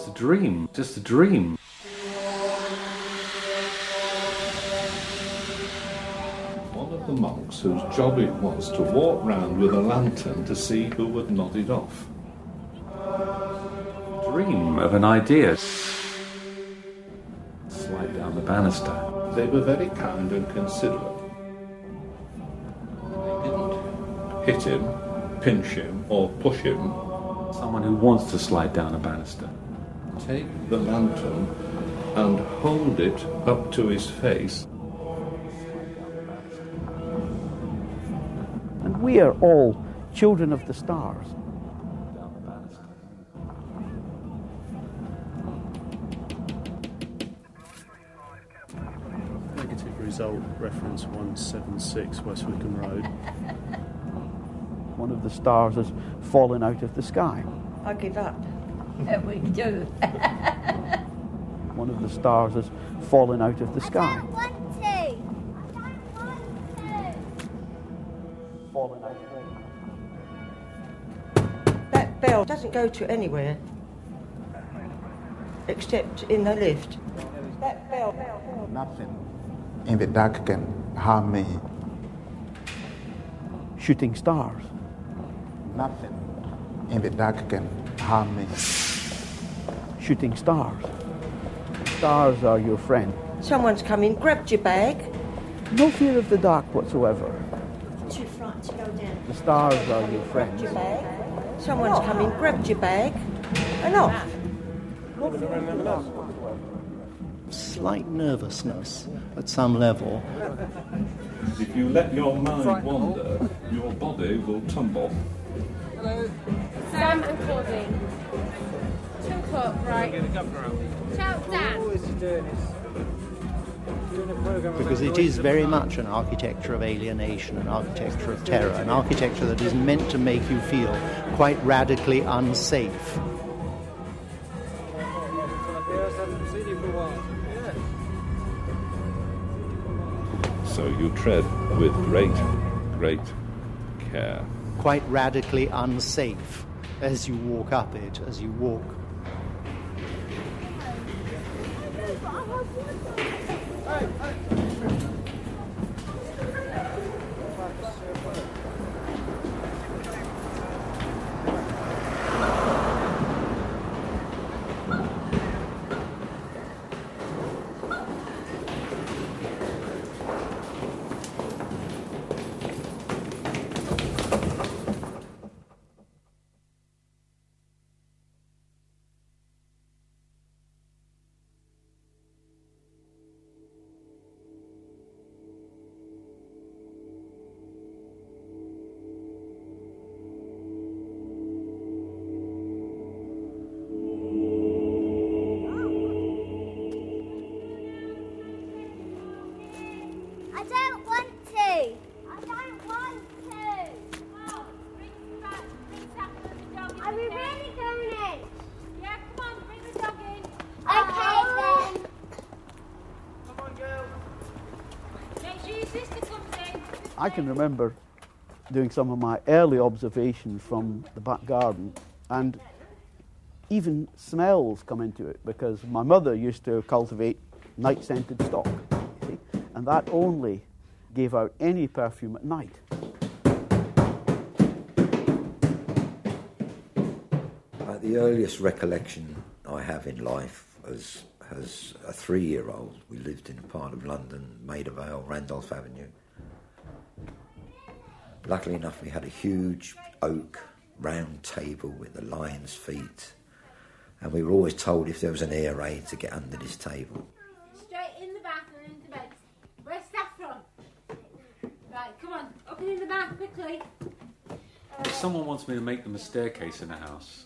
just a dream, just a dream. One of the monks whose job it was to walk round with a lantern to see who would nod it off. Dream of an idea. Slide down the banister. They were very kind and considerate. They didn't hit him, pinch him, or push him. Someone who wants to slide down a banister. Take the lantern and hold it up to his face. And we are all children of the stars. Down the banister. Negative result, reference 176 West Wickham Road. One of the stars has fallen out of the sky. I give up. We do. One of the stars has fallen out of the sky. want to. I don't want to. Fallen out. That bell doesn't go to anywhere except in the lift. That bell. Nothing in the dark can harm me. Shooting stars. Nothing in the dark can harm me. Shooting stars. Stars are your friend. Someone's come in, grabbed your bag. No fear of the dark whatsoever. Too frightened to go down. The stars are your friends. Your bag. Someone's come in, grabbed your bag, and off. Slight nervousness at some level. If you let your mind wander, your body will tumble. Hello. Sam and Claudine. Two o'clock, right. Shout Dan. Because it is very much an architecture of alienation, an architecture of terror, an architecture that is meant to make you feel quite radically unsafe. So you tread with great, great care. Quite radically unsafe as you walk up it, as you walk. I can remember doing some of my early observations from the back garden, and even smells come into it because my mother used to cultivate night scented stock, see, and that only gave out any perfume at night. Uh, the earliest recollection I have in life as, as a three year old, we lived in a part of London, Maida Vale, Randolph Avenue. Luckily enough, we had a huge oak round table with the lion's feet, and we were always told if there was an air raid to get under this table. Straight in the bath and into bed. Where's Saffron? Right, come on. Up and in the bath quickly. If someone wants me to make them a staircase in a house,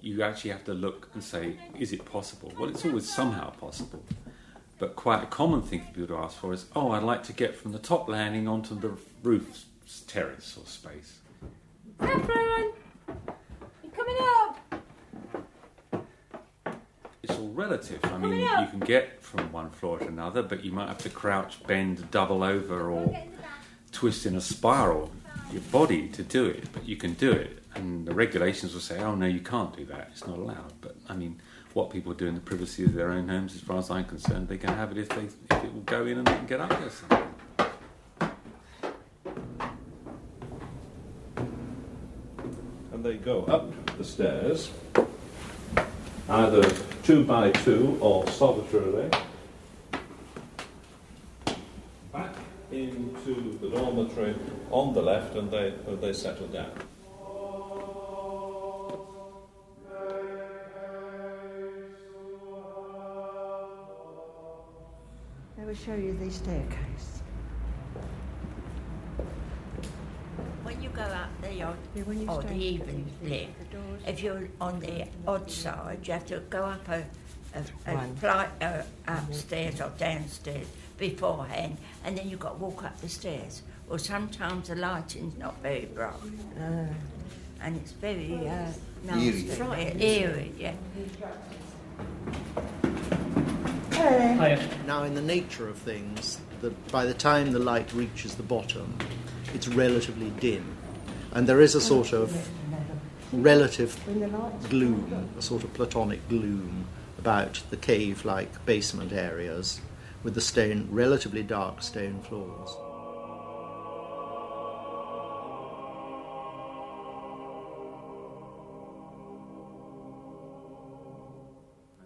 you actually have to look and say, is it possible? Well, it's always somehow possible. But quite a common thing for people to ask for is, oh, I'd like to get from the top landing onto the roof terrace or space. Saffron! You coming up? It's all relative. I mean, you can get from one floor to another, but you might have to crouch, bend, double over, or twist in a spiral your body to do it. But you can do it, and the regulations will say, "Oh no, you can't do that. It's not allowed." But I mean, what people do in the privacy of their own homes. As far as I'm concerned, they can have it if they if it will go in and they can get up there. somehow. And they go up the stairs, either two by two or solitarily, back into the dormitory on the left, and they, they settle down. They will show you the staircase. When you go up the odd, Yeah, when you or stand- the even lift, if you're on the odd side, you have to go up a, a, a flight uh, upstairs or downstairs beforehand, and then you've got to walk up the stairs. Or sometimes the lighting's not very bright, Ah. and it's very uh, nasty, Eerie. Frightening, eerie, yeah. Now, in the nature of things, the, by the time the light reaches the bottom, it's relatively dim. And there is a sort of relative gloom, a sort of platonic gloom about the cave like basement areas with the stone, relatively dark stone floors.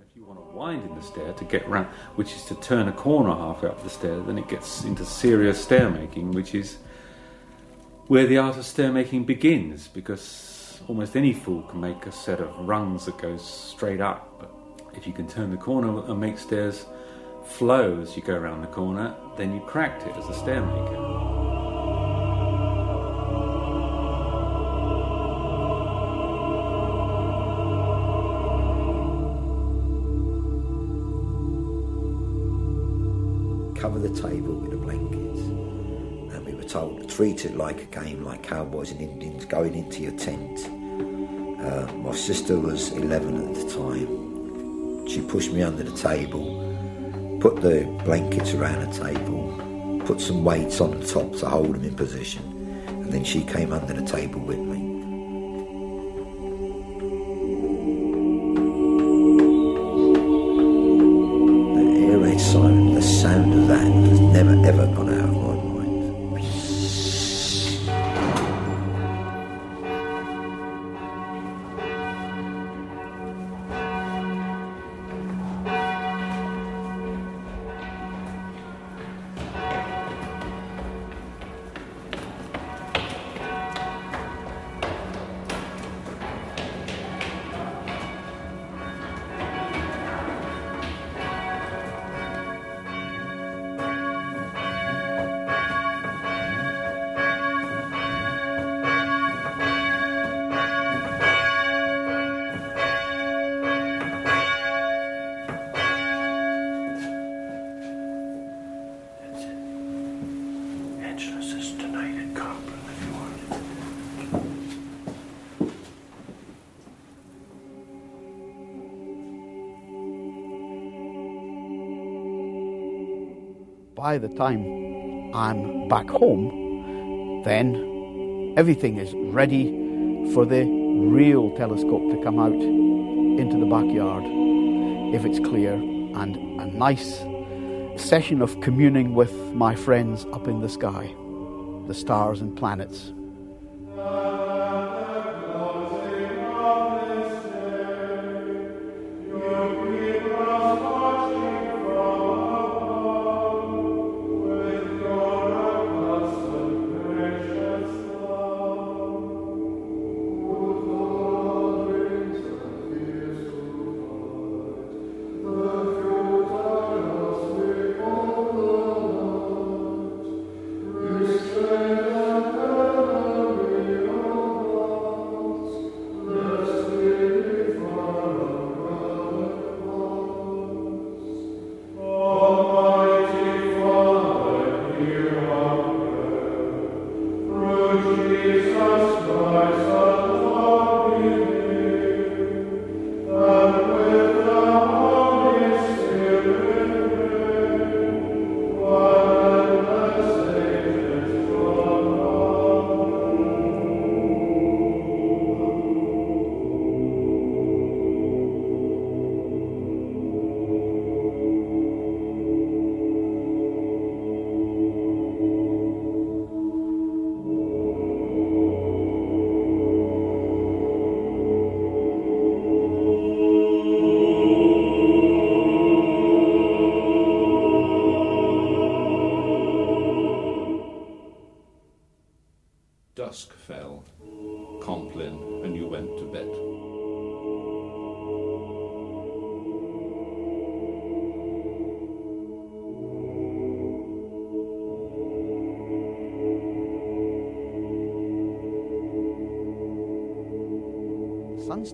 If you want to wind in the stair to get round, which is to turn a corner halfway up the stair, then it gets into serious stair making, which is where the art of stair making begins, because almost any fool can make a set of rungs that goes straight up. But if you can turn the corner and make stairs flow as you go around the corner, then you cracked it as a stair maker. Treat it like a game, like cowboys and Indians going into your tent. Uh, my sister was 11 at the time. She pushed me under the table, put the blankets around the table, put some weights on the top to hold them in position, and then she came under the table with me. By the time I'm back home, then everything is ready for the real telescope to come out into the backyard if it's clear and a nice session of communing with my friends up in the sky, the stars and planets.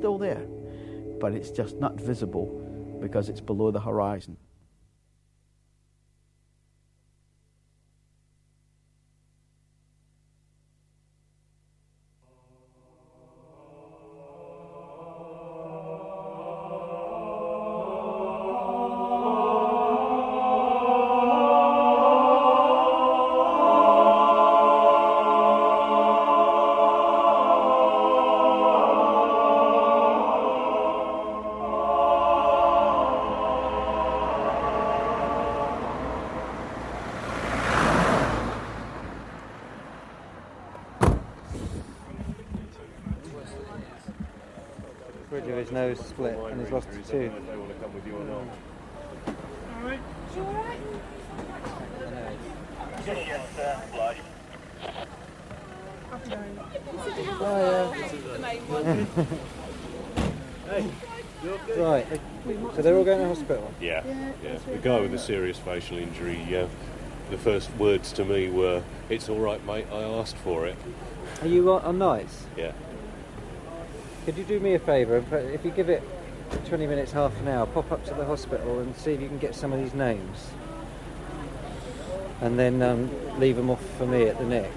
Still there, but it's just not visible because it's below the horizon. And he's lost a tooth. Right, so they're all going to hospital? Yeah, yeah. The guy with the serious facial injury, uh, the first words to me were, "It's all right, mate. I asked for it." Are you on, on nights? Yeah. Could you do me a favour? If- If you give it 20 minutes, half an hour, pop up to the hospital and see if you can get some of these names. And then um, leave them off for me at the neck.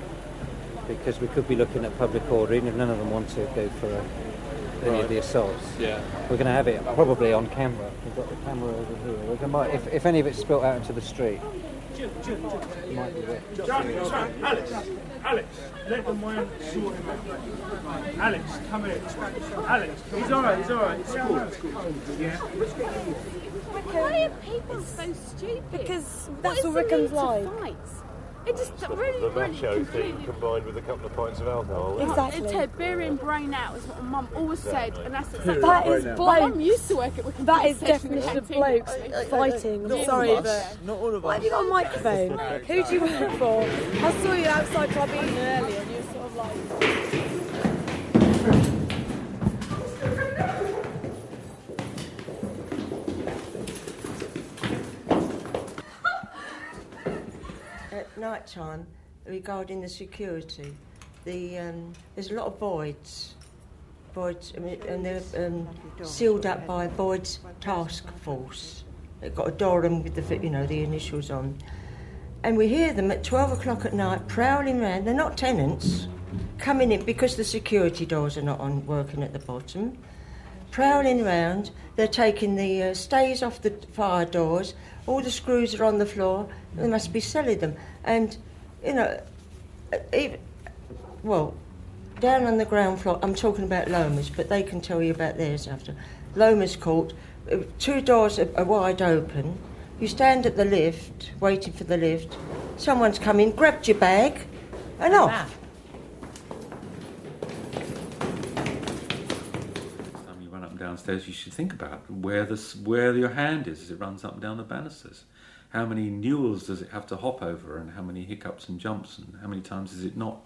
Because we could be looking at public order, even if none of them want to go for uh, any Right. of the assaults. Yeah. We're going to have it probably on camera. We've got the camera over here. We're gonna, if, if any of it's spilt out into the street, it might be it. Alex, Alex, let the man sort him out. Alex, come here. Alex, he's all right. He's all right. It's cool. It's cool. Yeah. Why are people so stupid? Because that's what need to like. fight? It just really, The really macho thing combined with a couple of pints of alcohol. It's Ted, beer in, brain out is what my mum always said, and that's exactly That what is My bloke. mum used to work at Wicked That is Police Station in definition of blokes fighting. I'm Not sorry, all of but. Not all of why have you got a microphone? Who do you work for? I saw you outside Club Eden earlier, and you were sort of like. At night time, regarding the security, the um, there's a lot of voids, voids, and they're um, sealed up by voids task force. They've got a Durham with the you know the initials on, and we hear them at twelve o'clock at night prowling round. They're not tenants, coming in because the security doors are not on working at the bottom. Prowling round, they're taking the uh, stays off the fire doors. All the screws are on the floor. They must be selling them, and you know, uh, even well, down on the ground floor. I'm talking about Lomas, but they can tell you about theirs after. Lomas Court, uh, two doors are, are wide open. You stand at the lift, waiting for the lift. Someone's come in, grabbed your bag, and off. time you run up and downstairs, you should think about where this where your hand is as it runs up and down the banisters. How many newels does it have to hop over, and how many hiccups and jumps, and how many times is it not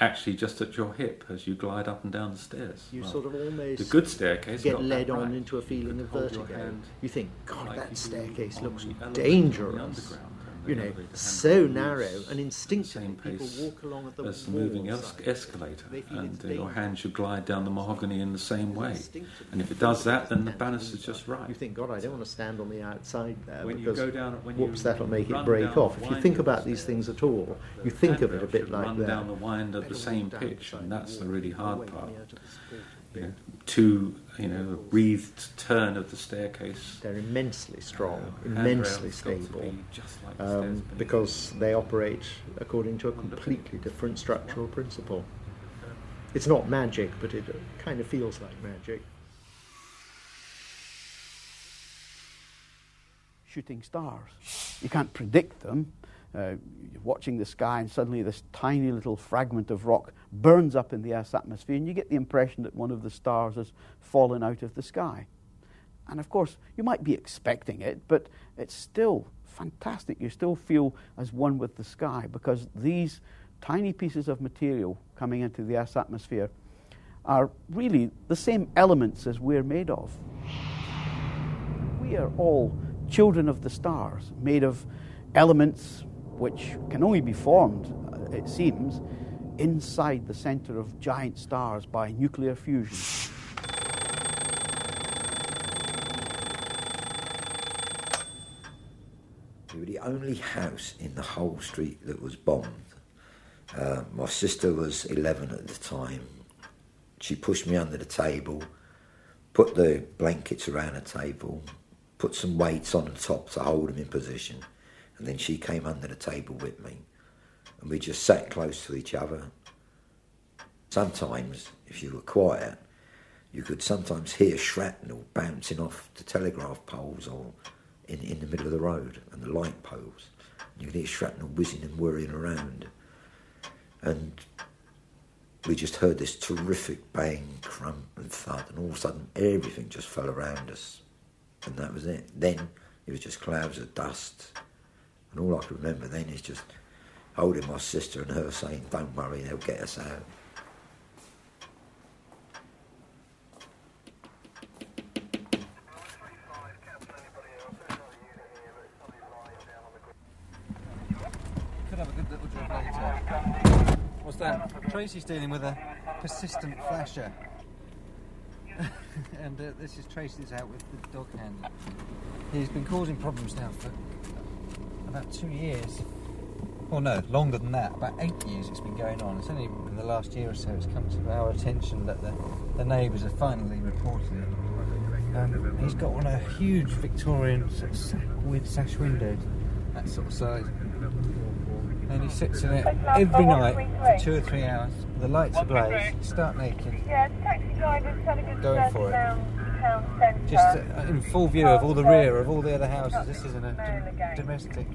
actually just at your hip as you glide up and down the stairs? You Well, sort of almost the good staircase get led on right. into a feeling of vertigo. You think, God, like that staircase looks dangerous. You know, so narrow, and instinctively same people walk along at the as the moving es- escalator, and uh, your hand should glide down the mahogany in the same way. And if it does that, then the banister's just right. You think, God, I don't want to stand on the outside there When you because go down- when whoops, you that'll make it break off. If you think about these things at all, you think of it a bit like run that. down the wind at the same pitch, and that's the really hard part. You know, two, you know, wreathed turn of the staircase. They're immensely strong, Uh, immensely handrails got to stable, be just like the um, because they operate according to a completely different structural principle. It's not magic, but it kind of feels like magic. shooting stars. You can't predict them. Uh, watching the sky, and suddenly this tiny little fragment of rock burns up in the Earth's atmosphere, and you get the impression that one of the stars has fallen out of the sky. And of course, you might be expecting it, but it's still fantastic. You still feel as one with the sky because these tiny pieces of material coming into the Earth's atmosphere are really the same elements as we're made of. We are all children of the stars, made of elements which can only be formed, uh, it seems, inside the center of giant stars by nuclear fusion. We were the only house in the whole street that was bombed. Uh, my sister was 11 at the time. She pushed me under the table, put the blankets around the table, put some weights on the top to hold them in position and then she came under the table with me. And we just sat close to each other. Sometimes, if you were quiet, you could sometimes hear shrapnel bouncing off the telegraph poles or in, in the middle of the road and the light poles. You could hear shrapnel whizzing and whirring around. And we just heard this terrific bang, crump and thud, and all of a sudden everything just fell around us. And that was it. Then it was just clouds of dust. And all I can remember then is just holding my sister and her saying, Don't worry, they'll get us out. Could have a good little later. What's that? Tracy's dealing with a persistent flasher. and uh, this is Tracy's out with the dog handler. He's been causing problems now for about two years. Well, no, longer than that. About eight years it's been going on. It's only in the last year or so it's come to our attention that the, the neighbours have finally reported it. Um, he's got one of a huge Victorian sort of sa- with sash windows, that sort of size. And he sits in it every night for two or three hours. The lights are ablaze, stark naked, Yeah, taxi driver's Going to for it. Down town centre. just uh, in full view of all the rear of all the other houses. This isn't a domestic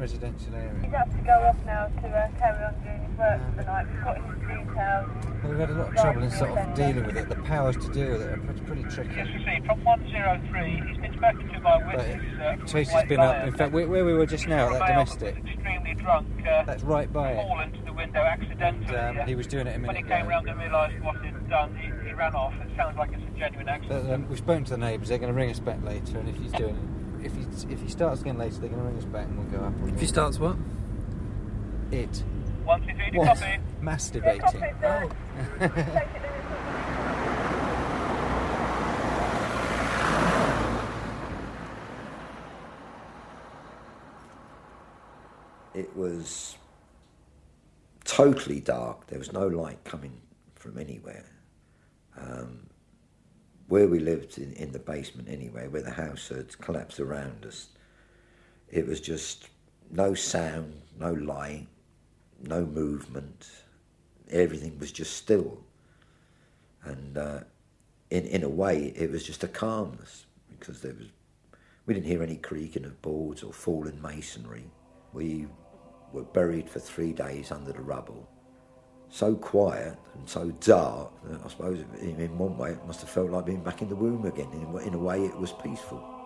residential area. He's had to go off now to uh, carry on doing his work for the night. We've got his details. We've had a lot of trouble in sort of dealing with it. The powers to deal with it are pretty, pretty tricky. See, from 103, he's been spoken to by witness. Uh, Tracy's been up. In fact, where, where we were just now, at that domestic, extremely drunk. Uh, that's right by it. fallen to the window accidentally. And, um, he was doing it a When he came ago. round and realised what he'd done, he, he ran off. It sounds like a genuine accident. Um, we've spoken to the neighbours. They're going to ring us back later, and if he's doing, if he if he starts again later, they're going to ring us back, and we'll go up. If he starts what? It. One, two, three, What? copy. Masturbating. It was totally dark. There was no light coming from anywhere. Um, where we lived in, in the basement anyway, where the house had collapsed around us, it was just no sound, no light, no movement. Everything was just still. And uh, in, in a way, it was just a calmness because there was, we didn't hear any creaking of boards or falling masonry. We were buried for three days under the rubble. So quiet and so dark that I suppose in one way it must have felt like being back in the womb again. In, in a way, it was peaceful.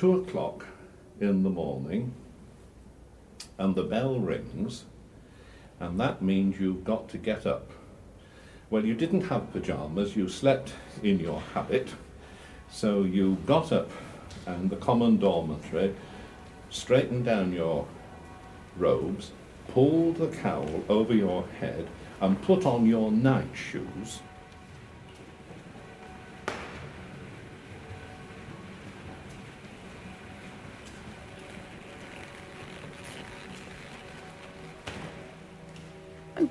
Two o'clock in the morning and the bell rings and that means you've got to get up. Well, you didn't have pyjamas, you slept in your habit, so you got up and the common dormitory, straightened down your robes, pulled the cowl over your head and put on your night shoes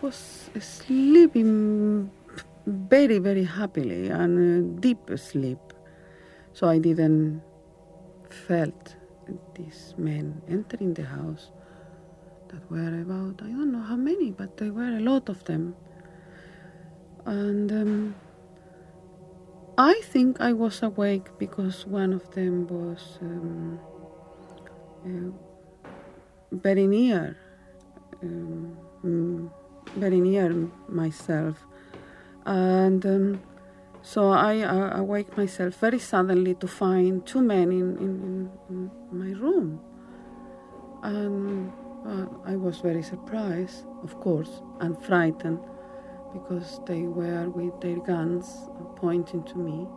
was sleeping very, very happily and deep sleep. So I didn't felt these men entering the house that were about, I don't know how many, but there were a lot of them. And um, I think I was awake because one of them was um, uh, very near. Um, very near myself. And um, So I uh, awake myself very suddenly to find two men in, in, in, my room. And uh, I was very surprised, of course, and frightened because they were with their guns pointing to me.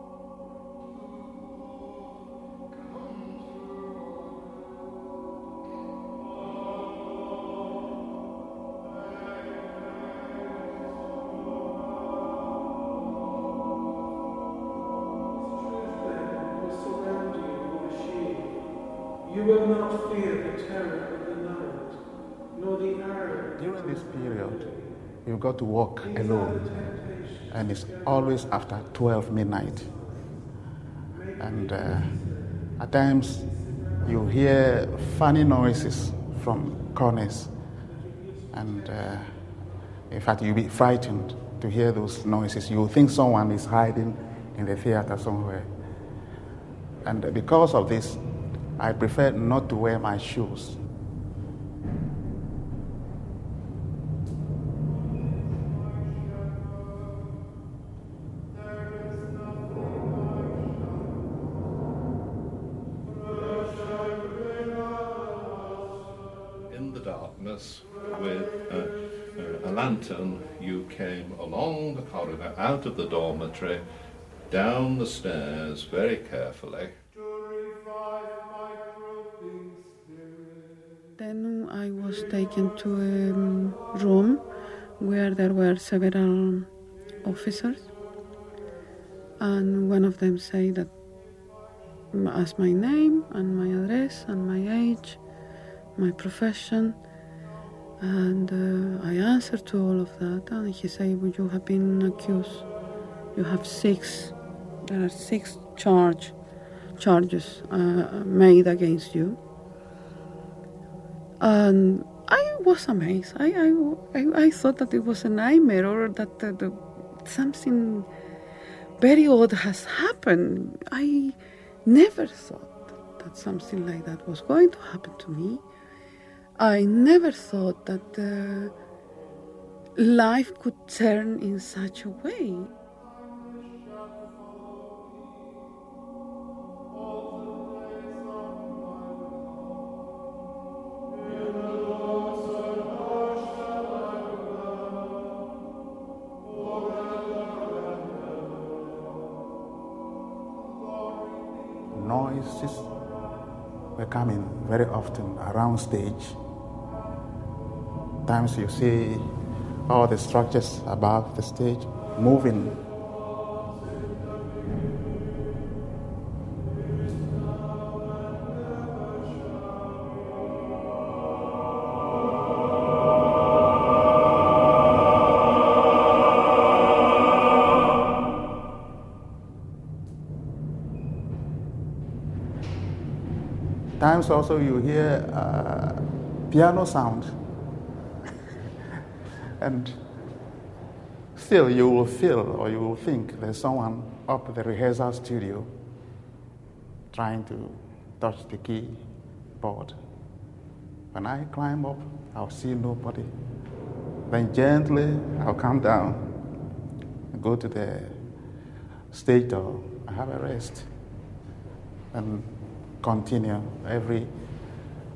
Got to walk alone, and it's always after 12 midnight. And uh, at times, you hear funny noises from corners, and uh, in fact, you'll be frightened to hear those noises. You think someone is hiding in the theater somewhere. And because of this, I prefer not to wear my shoes. Darkness, with a, a lantern, you came along the corridor, out of the dormitory, down the stairs very carefully. Then I was taken to a room where there were several officers, and one of them said that mm, asked my name and my address and my age, my profession, and uh, I answered to all of that. And he said, "Well, you have been accused. You have six. There are six charge charges uh, made against you." And I was amazed. I, I, I, thought that it was a nightmare or that the, something very odd has happened. I never thought that something like that was going to happen to me. I never thought that uh, life could turn in such a way. noises were coming very often around stage. Times you see all the structures above the stage moving. Times also you hear uh, piano sound. And still you will feel or you will think there's someone up at the rehearsal studio trying to touch the keyboard. When I climb up, I'll see nobody. Then gently I'll come down and go to the stage door and have a rest. And continue every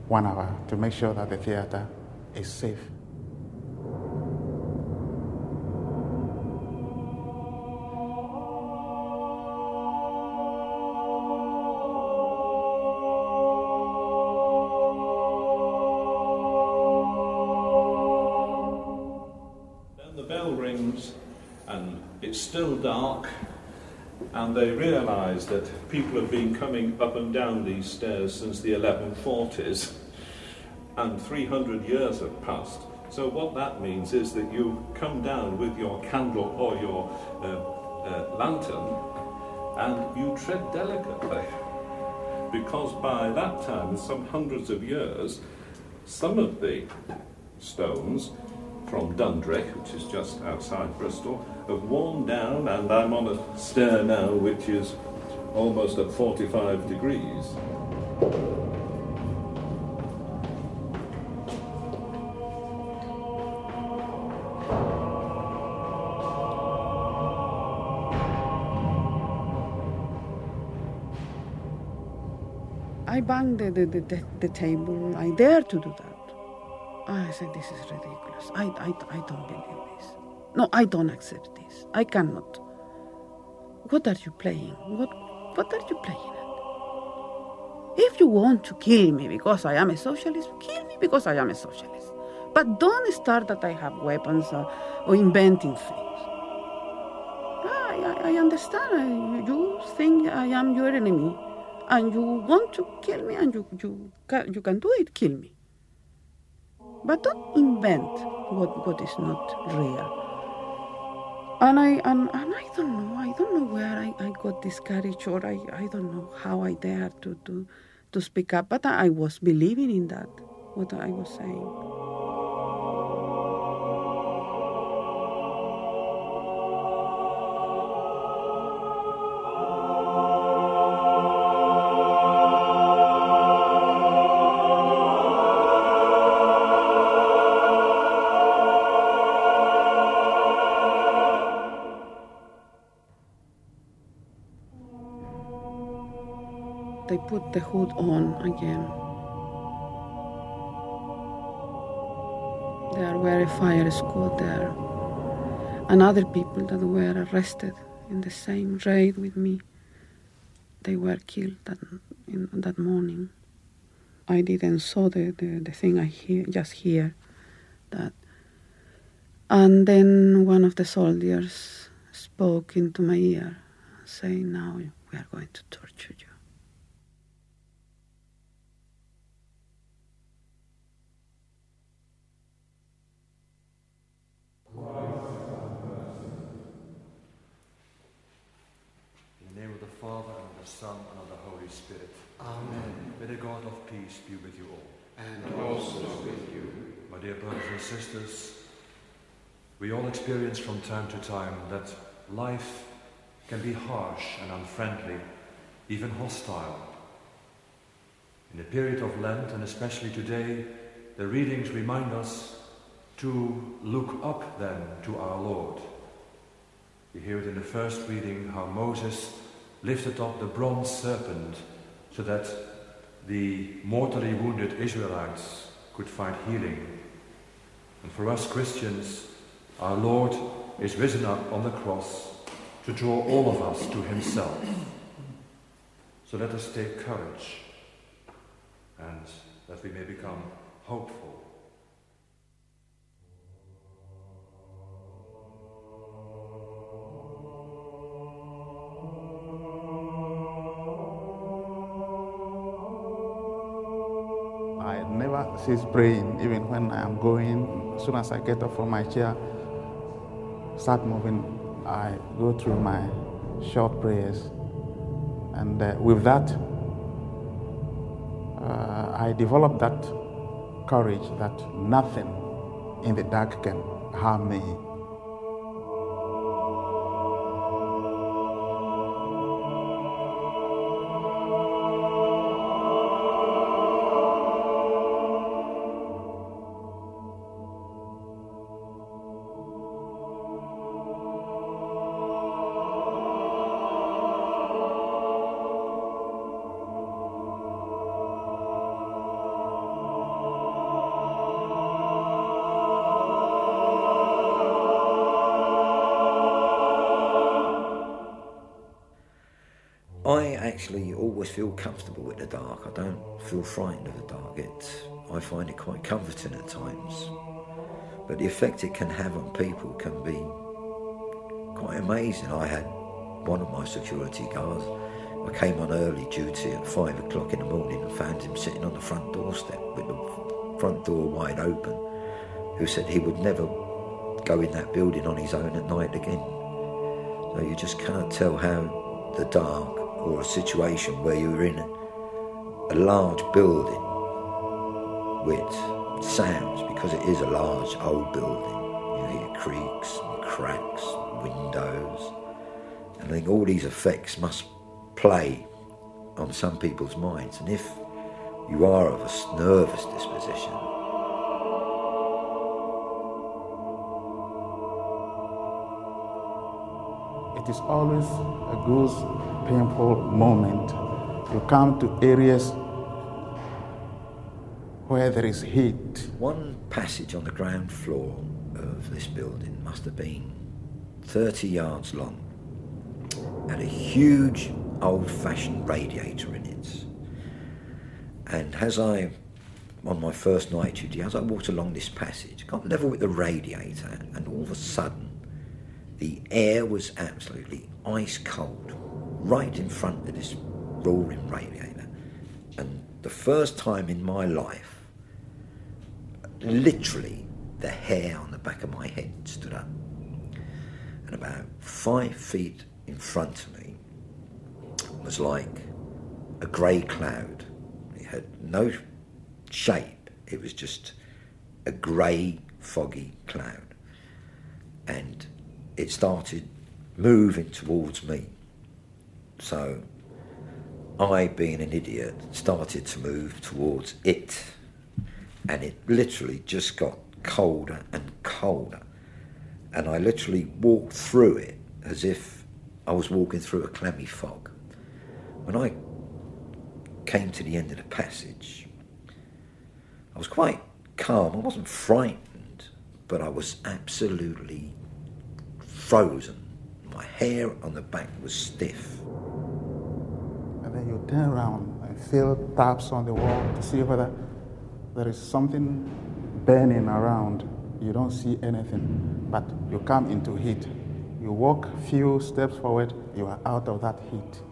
one hour to make sure that the theater is safe. They realise that people have been coming up and down these stairs since the 1140s and 300 years have passed. So what that means is that you come down with your candle or your uh, uh, lantern and you tread delicately because by that time, some hundreds of years, some of the stones from Dundry, which is just outside Bristol, have worn down, and I'm on a stair now which is almost at 45 degrees. I banged the, the, the, the table. I dare to do that. Ah, I said, this is ridiculous. I, I, I don't believe this. No, I don't accept this. I cannot. What are you playing? What, what are you playing at? If you want to kill me because I am a socialist, kill me because I am a socialist. But don't start that I have weapons or, or inventing things. I, I, I understand. I, you think I am your enemy and you want to kill me and you, you, can, you can do it, kill me. But don't invent what, what is not real. And I and, and I don't know, I don't know where I, I got this courage or I, I don't know how I dare to, to, to speak up, but I was believing in that, what I was saying. The hood on again. There were a fire squad there, and other people that were arrested in the same raid with me. They were killed that in that morning. I didn't saw the, the, the thing I hear, just hear that. And then one of the soldiers spoke into my ear, saying, "Now we are going to torture you." In the name of the Father, and of the Son, and of the Holy Spirit. Amen. May the God of peace be with you all. And also with you. My dear brothers and sisters, we all experience from time to time that life can be harsh and unfriendly, even hostile. In the period of Lent, and especially today, the readings remind us to look up then to our Lord. We hear it in the first reading how Moses lifted up the bronze serpent so that the mortally wounded Israelites could find healing. And for us Christians, our Lord is risen up on the cross to draw all of us to Himself. So let us take courage and that we may become hopeful. Cease praying, even when I am going. As soon as I get up from my chair, start moving, I go through my short prayers. And uh, with that, uh, I develop that courage that nothing in the dark can harm me. Feel comfortable with the dark. I don't feel frightened of the dark. It, I find it quite comforting at times. But the effect it can have on people can be quite amazing. I had one of my security guards. I came on early duty at five o'clock in the morning and found him sitting on the front doorstep with the front door wide open, who said he would never go in that building on his own at night again. So you just can't tell how the dark or a situation where you're in a, large building with sounds, because it is a large old building. You hear creaks and cracks, and windows. And I think all these effects must play on some people's minds. And if you are of a nervous disposition, It is always a good, painful moment. You come to areas where there is heat. One passage on the ground floor of this building must have been 30 yards long, had a huge old fashioned radiator in it. And as I, on my first night duty, as I walked along this passage, got level with the radiator, and all of a sudden, the air was absolutely ice cold right in front of this roaring radiator. And the first time in my life, literally, the hair on the back of my head stood up. And about five feet in front of me was like a grey cloud. It had no shape, it was just a grey, foggy cloud. And it started moving towards me. So I, being an idiot, started to move towards it. And it literally just got colder and colder. And I literally walked through it as if I was walking through a clammy fog. When I came to the end of the passage, I was quite calm. I wasn't frightened, but I was absolutely frozen. My hair on the back was stiff. And then you turn around and feel taps on the wall to see whether there is something burning around. You don't see anything, but you come into heat. You walk a few steps forward, you are out of that heat.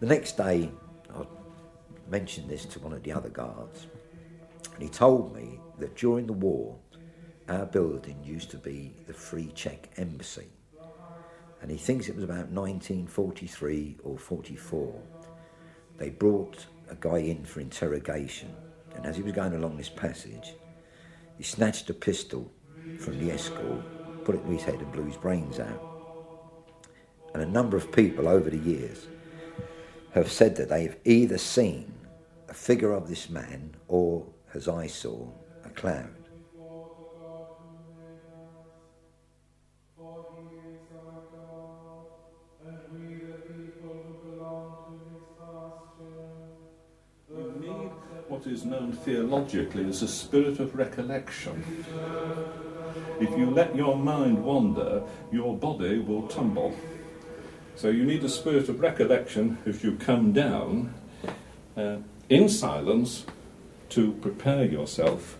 The next day, I mentioned this to one of the other guards, and he told me that during the war, our building used to be the Free Czech Embassy. And he thinks it was about 1943 or 44. They brought a guy in for interrogation, and as he was going along this passage, he snatched a pistol from the escort, put it to his head, and blew his brains out. And a number of people over the years have said that they've either seen a figure of this man or, as I saw, a cloud. What is known theologically as a spirit of recollection. If you let your mind wander, your body will tumble. So you need a spirit of recollection if you come down uh, in silence to prepare yourself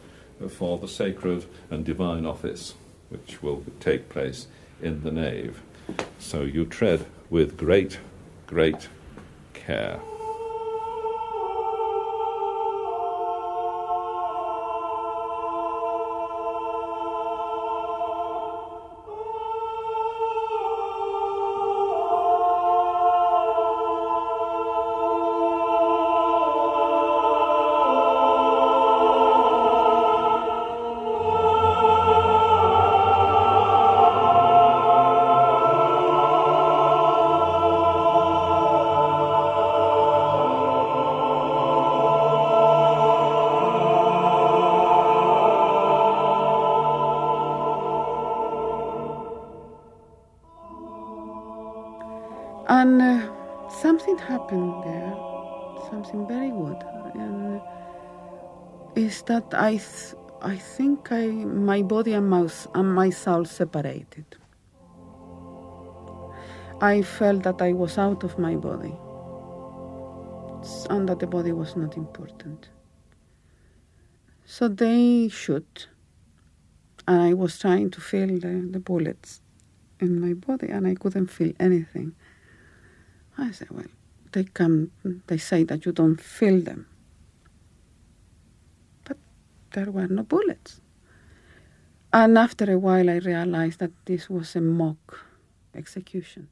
for the sacred and divine office which will take place in the nave. So you tread with great, great care. That I, th- I think I, my body and, mouse, and my soul separated. I felt that I was out of my body and that the body was not important. So they shoot, and I was trying to feel the, the bullets in my body, and I couldn't feel anything. I said, well, they come, they say that you don't feel them. There were no bullets. And after a while, I realized that this was a mock execution.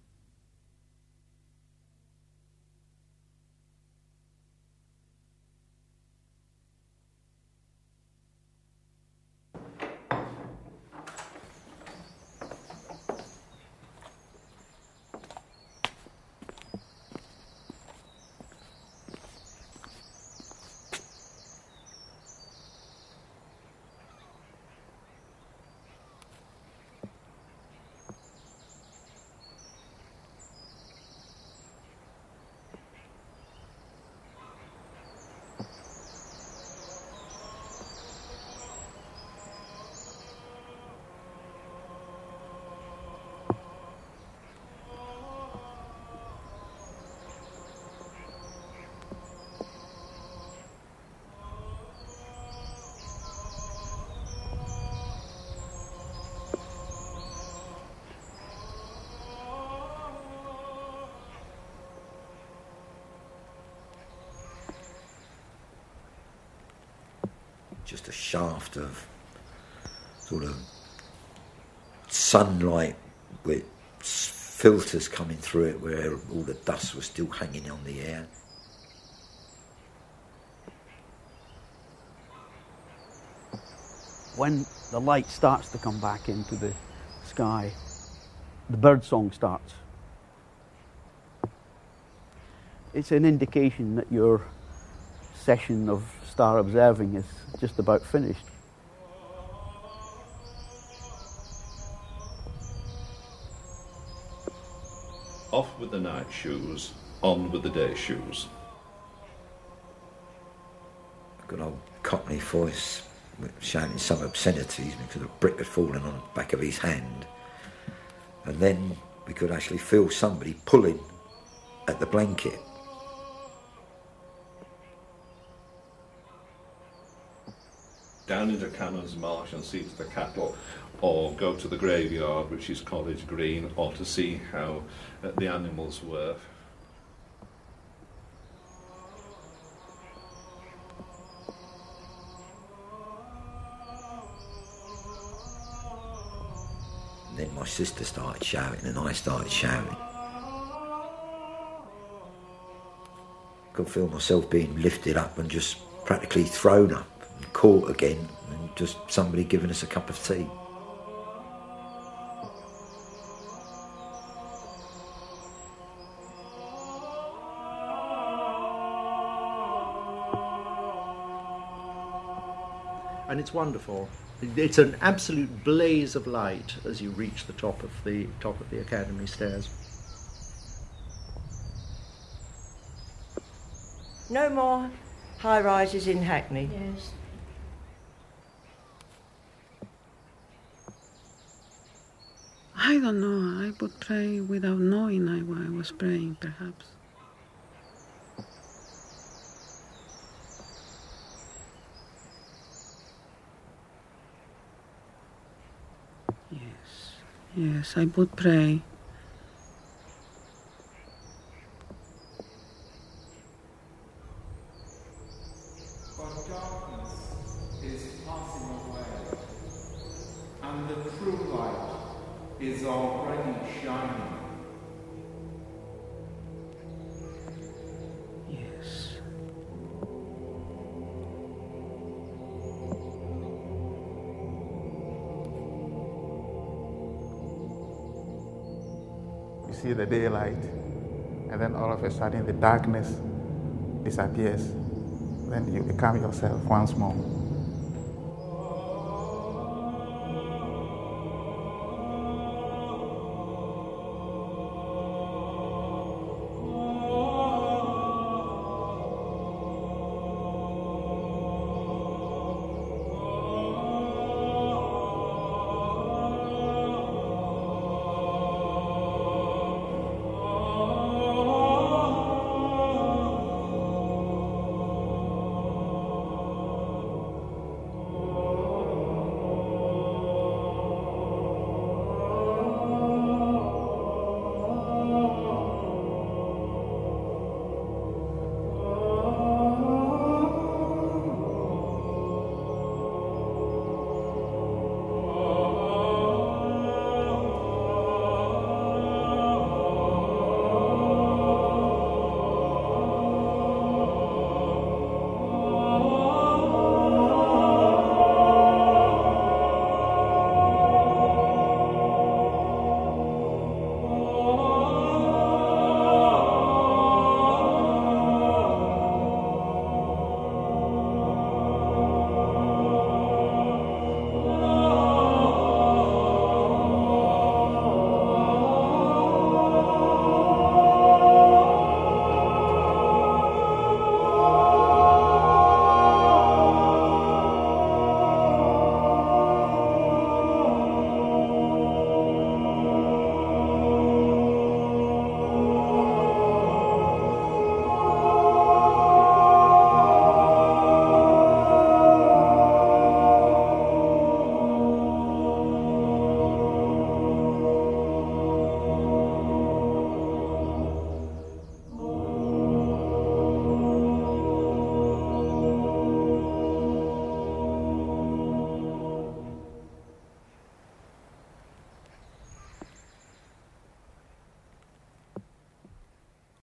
Just a shaft of sort of sunlight with filters coming through it where all the dust was still hanging on the air. When the light starts to come back into the sky, the bird song starts. It's an indication that your session of star observing is just about finished. Off with the night shoes, on with the day shoes. Good old Cockney voice shouting some obscenities because a brick had fallen on the back of his hand. And then we could actually feel somebody pulling at the blanket. Down into Canon's Marsh and see to the cattle, or go to the graveyard, which is College Green, or to see how uh, the animals were. Then my sister started shouting and I started shouting. Could feel myself being lifted up and just practically thrown up caught again and just somebody giving us a cup of tea. and it's wonderful. It's an absolute blaze of light as you reach the top of the top of the academy stairs. No more high rises in Hackney. Yes. I don't know. I would pray without knowing I, I was praying, perhaps. Yes, yes, I would pray. Darkness is passing away, and the true light is already shining. Yes. You see the daylight, and then all of a sudden the darkness disappears. Then you become yourself once more.